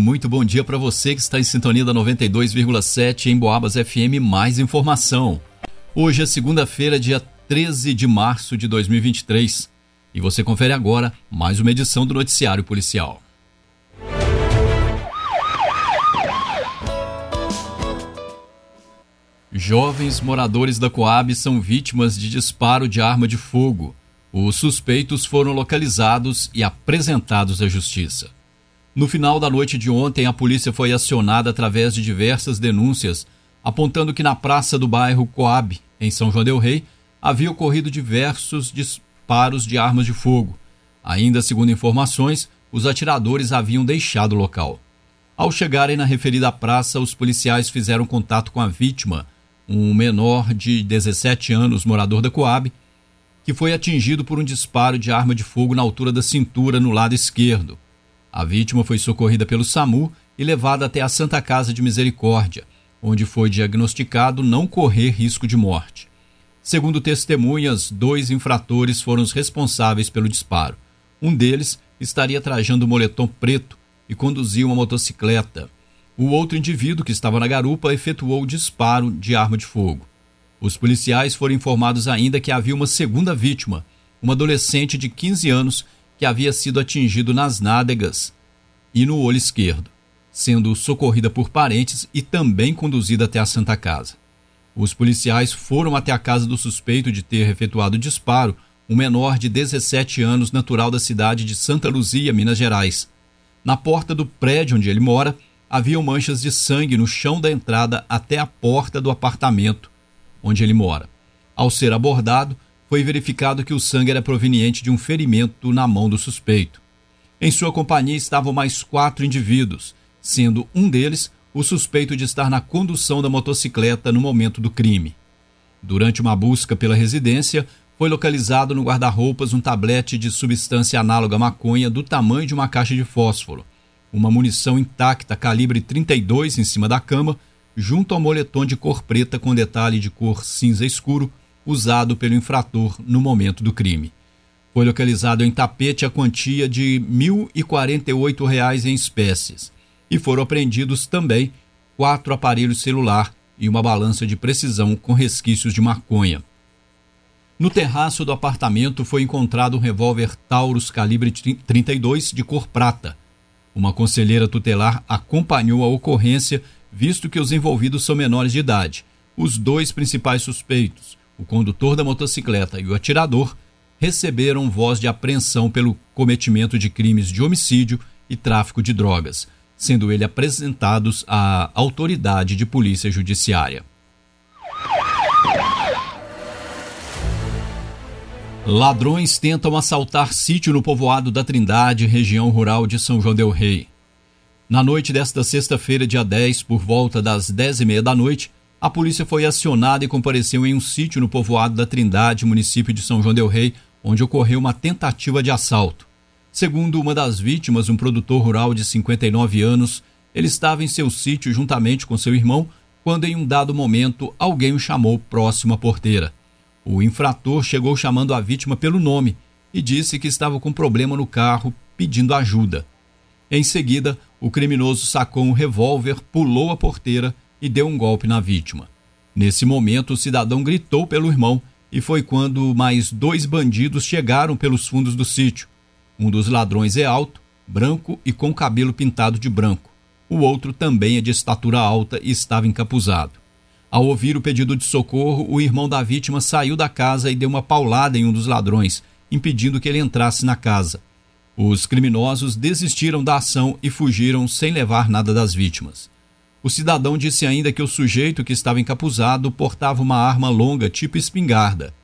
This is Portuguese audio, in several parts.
Muito bom dia para você que está em sintonia da 92,7 em Boabas FM. Mais informação. Hoje é segunda-feira, dia 13 de março de 2023. E você confere agora mais uma edição do Noticiário Policial. Jovens moradores da Coab são vítimas de disparo de arma de fogo. Os suspeitos foram localizados e apresentados à justiça. No final da noite de ontem, a polícia foi acionada através de diversas denúncias, apontando que na praça do bairro Coab, em São João del Rei, havia ocorrido diversos disparos de armas de fogo. Ainda segundo informações, os atiradores haviam deixado o local. Ao chegarem na referida praça, os policiais fizeram contato com a vítima, um menor de 17 anos, morador da Coab, que foi atingido por um disparo de arma de fogo na altura da cintura no lado esquerdo. A vítima foi socorrida pelo SAMU e levada até a Santa Casa de Misericórdia, onde foi diagnosticado não correr risco de morte. Segundo testemunhas, dois infratores foram os responsáveis pelo disparo. Um deles estaria trajando um moletom preto e conduzia uma motocicleta. O outro indivíduo, que estava na garupa, efetuou o disparo de arma de fogo. Os policiais foram informados ainda que havia uma segunda vítima, uma adolescente de 15 anos que havia sido atingido nas nádegas e no olho esquerdo, sendo socorrida por parentes e também conduzida até a Santa Casa. Os policiais foram até a casa do suspeito de ter efetuado o disparo, um menor de 17 anos, natural da cidade de Santa Luzia, Minas Gerais. Na porta do prédio onde ele mora, haviam manchas de sangue no chão da entrada até a porta do apartamento onde ele mora. Ao ser abordado, foi verificado que o sangue era proveniente de um ferimento na mão do suspeito. Em sua companhia estavam mais quatro indivíduos, sendo um deles o suspeito de estar na condução da motocicleta no momento do crime. Durante uma busca pela residência, foi localizado no guarda-roupas um tablete de substância análoga à maconha do tamanho de uma caixa de fósforo, uma munição intacta calibre 32 em cima da cama, junto ao moletom de cor preta com detalhe de cor cinza escuro usado pelo infrator no momento do crime. Foi localizado em tapete a quantia de R$ 1.048 em espécies e foram apreendidos também quatro aparelhos celular e uma balança de precisão com resquícios de maconha. No terraço do apartamento foi encontrado um revólver Taurus calibre 32 de cor prata. Uma conselheira tutelar acompanhou a ocorrência, visto que os envolvidos são menores de idade. Os dois principais suspeitos, o condutor da motocicleta e o atirador receberam voz de apreensão pelo cometimento de crimes de homicídio e tráfico de drogas, sendo eles apresentados à autoridade de polícia judiciária. Ladrões tentam assaltar sítio no povoado da Trindade, região rural de São João del Rei. Na noite desta sexta-feira, dia 10, por volta das 10 e meia da noite, a polícia foi acionada e compareceu em um sítio no povoado da Trindade, município de São João del Rei, onde ocorreu uma tentativa de assalto. Segundo uma das vítimas, um produtor rural de 59 anos, ele estava em seu sítio juntamente com seu irmão quando, em um dado momento, alguém o chamou próximo à porteira. O infrator chegou chamando a vítima pelo nome e disse que estava com problema no carro, pedindo ajuda. Em seguida, o criminoso sacou um revólver, pulou a porteira e deu um golpe na vítima. Nesse momento, o cidadão gritou pelo irmão e foi quando mais dois bandidos chegaram pelos fundos do sítio. Um dos ladrões é alto, branco e com cabelo pintado de branco. O outro também é de estatura alta e estava encapuzado. Ao ouvir o pedido de socorro, o irmão da vítima saiu da casa e deu uma paulada em um dos ladrões, impedindo que ele entrasse na casa. Os criminosos desistiram da ação e fugiram sem levar nada das vítimas. O cidadão disse ainda que o sujeito que estava encapuzado portava uma arma longa tipo espingarda.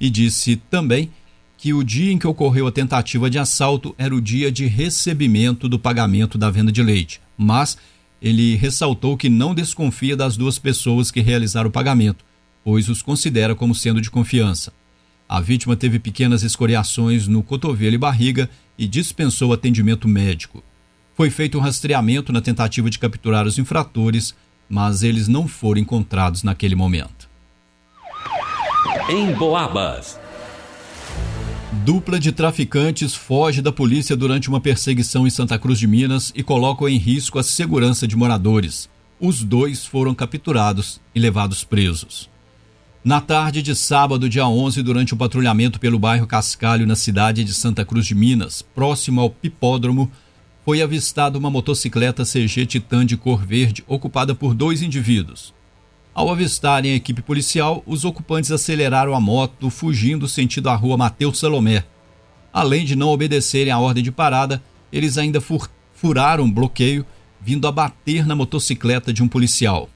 E disse também que o dia em que ocorreu a tentativa de assalto era o dia de recebimento do pagamento da venda de leite, mas ele ressaltou que não desconfia das duas pessoas que realizaram o pagamento, pois os considera como sendo de confiança. A vítima teve pequenas escoriações no cotovelo e barriga e dispensou atendimento médico. Foi feito um rastreamento na tentativa de capturar os infratores, mas eles não foram encontrados naquele momento. Em Boabas. Dupla de traficantes foge da polícia durante uma perseguição em Santa Cruz de Minas e colocam em risco a segurança de moradores. Os dois foram capturados e levados presos. Na tarde de sábado, dia 11, durante o um patrulhamento pelo bairro Cascalho, na cidade de Santa Cruz de Minas, próximo ao Pipódromo, foi avistada uma motocicleta CG Titan de cor verde ocupada por dois indivíduos. Ao avistarem a equipe policial, os ocupantes aceleraram a moto, fugindo sentido a rua Mateus Salomé. Além de não obedecerem à ordem de parada, eles ainda fur furaram um bloqueio, vindo a bater na motocicleta de um policial.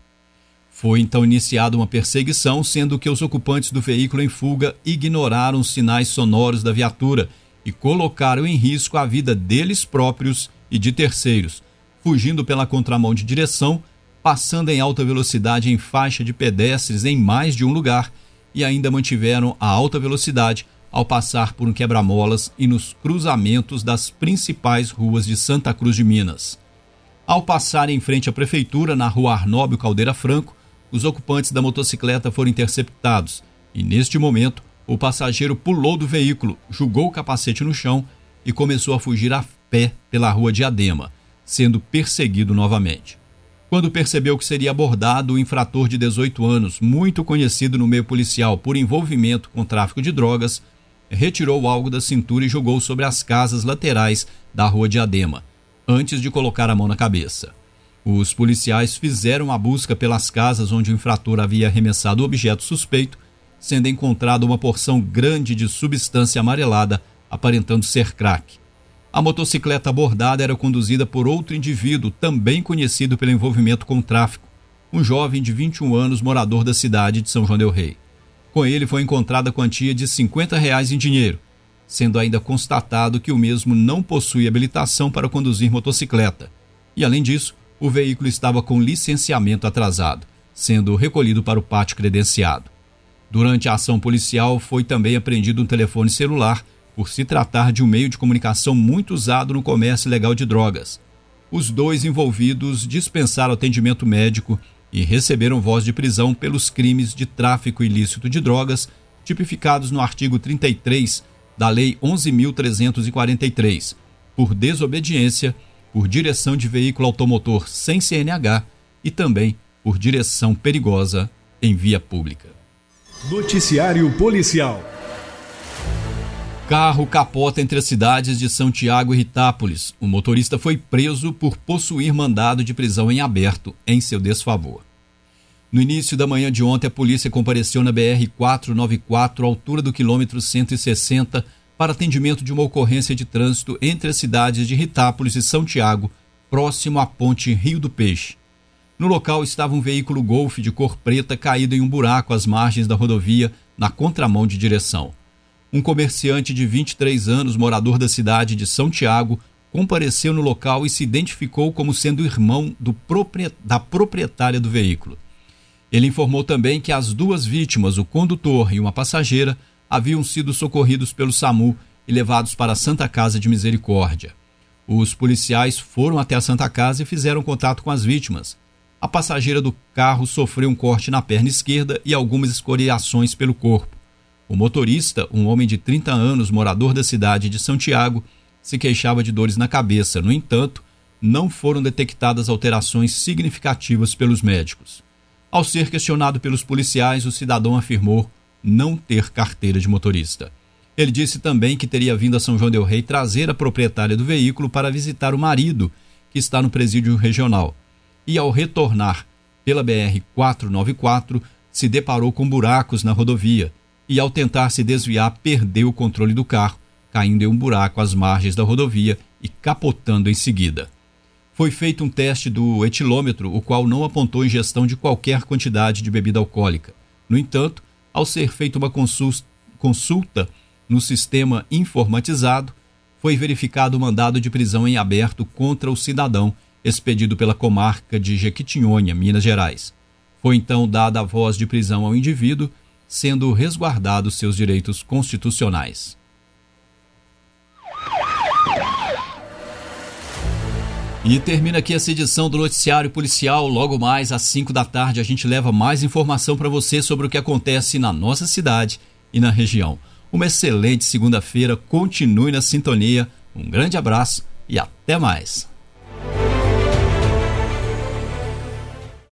Foi então iniciada uma perseguição, sendo que os ocupantes do veículo em fuga ignoraram os sinais sonoros da viatura e colocaram em risco a vida deles próprios e de terceiros, fugindo pela contramão de direção passando em alta velocidade em faixa de pedestres em mais de um lugar e ainda mantiveram a alta velocidade ao passar por um quebra-molas e nos cruzamentos das principais ruas de Santa Cruz de Minas. Ao passar em frente à prefeitura, na rua Arnóbio Caldeira Franco, os ocupantes da motocicleta foram interceptados e, neste momento, o passageiro pulou do veículo, jogou o capacete no chão e começou a fugir a pé pela rua Diadema, sendo perseguido novamente. Quando percebeu que seria abordado o infrator de 18 anos, muito conhecido no meio policial por envolvimento com tráfico de drogas, retirou algo da cintura e jogou sobre as casas laterais da rua Diadema, antes de colocar a mão na cabeça. Os policiais fizeram a busca pelas casas onde o infrator havia arremessado o objeto suspeito, sendo encontrada uma porção grande de substância amarelada, aparentando ser crack. A motocicleta abordada era conduzida por outro indivíduo, também conhecido pelo envolvimento com o tráfico, um jovem de 21 anos, morador da cidade de São João del Rei. Com ele foi encontrada a quantia de 50 reais em dinheiro, sendo ainda constatado que o mesmo não possui habilitação para conduzir motocicleta. E além disso, o veículo estava com licenciamento atrasado, sendo recolhido para o pátio credenciado. Durante a ação policial foi também apreendido um telefone celular por se tratar de um meio de comunicação muito usado no comércio ilegal de drogas. Os dois envolvidos dispensaram atendimento médico e receberam voz de prisão pelos crimes de tráfico ilícito de drogas, tipificados no artigo 33 da Lei 11.343, por desobediência, por direção de veículo automotor sem CNH e também por direção perigosa em via pública. Noticiário Policial Carro capota entre as cidades de São Tiago e Ritápolis. O motorista foi preso por possuir mandado de prisão em aberto em seu desfavor. No início da manhã de ontem, a polícia compareceu na BR-494, altura do quilômetro 160, para atendimento de uma ocorrência de trânsito entre as cidades de Ritápolis e São Tiago, próximo à ponte Rio do Peixe. No local estava um veículo Golf de cor preta caído em um buraco às margens da rodovia, na contramão de direção um comerciante de 23 anos, morador da cidade de São Tiago, compareceu no local e se identificou como sendo irmão da proprietária do veículo. Ele informou também que as duas vítimas, o condutor e uma passageira, haviam sido socorridos pelo SAMU e levados para a Santa Casa de Misericórdia. Os policiais foram até a Santa Casa e fizeram contato com as vítimas. A passageira do carro sofreu um corte na perna esquerda e algumas escoriações pelo corpo. O motorista, um homem de 30 anos, morador da cidade de São Tiago, se queixava de dores na cabeça. No entanto, não foram detectadas alterações significativas pelos médicos. Ao ser questionado pelos policiais, o cidadão afirmou não ter carteira de motorista. Ele disse também que teria vindo a São João del Rei trazer a proprietária do veículo para visitar o marido, que está no presídio regional. E ao retornar pela BR 494, se deparou com buracos na rodovia e, ao tentar se desviar, perdeu o controle do carro, caindo em um buraco às margens da rodovia e capotando em seguida. Foi feito um teste do etilômetro, o qual não apontou ingestão de qualquer quantidade de bebida alcoólica. No entanto, ao ser feita uma consulta no sistema informatizado, foi verificado o mandado de prisão em aberto contra o cidadão, expedido pela comarca de Jequitinhonha, Minas Gerais. Foi então dada a voz de prisão ao indivíduo sendo resguardados seus direitos constitucionais. E termina aqui essa edição do Noticiário Policial. Logo mais às 5 da tarde a gente leva mais informação para você sobre o que acontece na nossa cidade e na região. Uma excelente segunda-feira, continue na sintonia. Um grande abraço e até mais.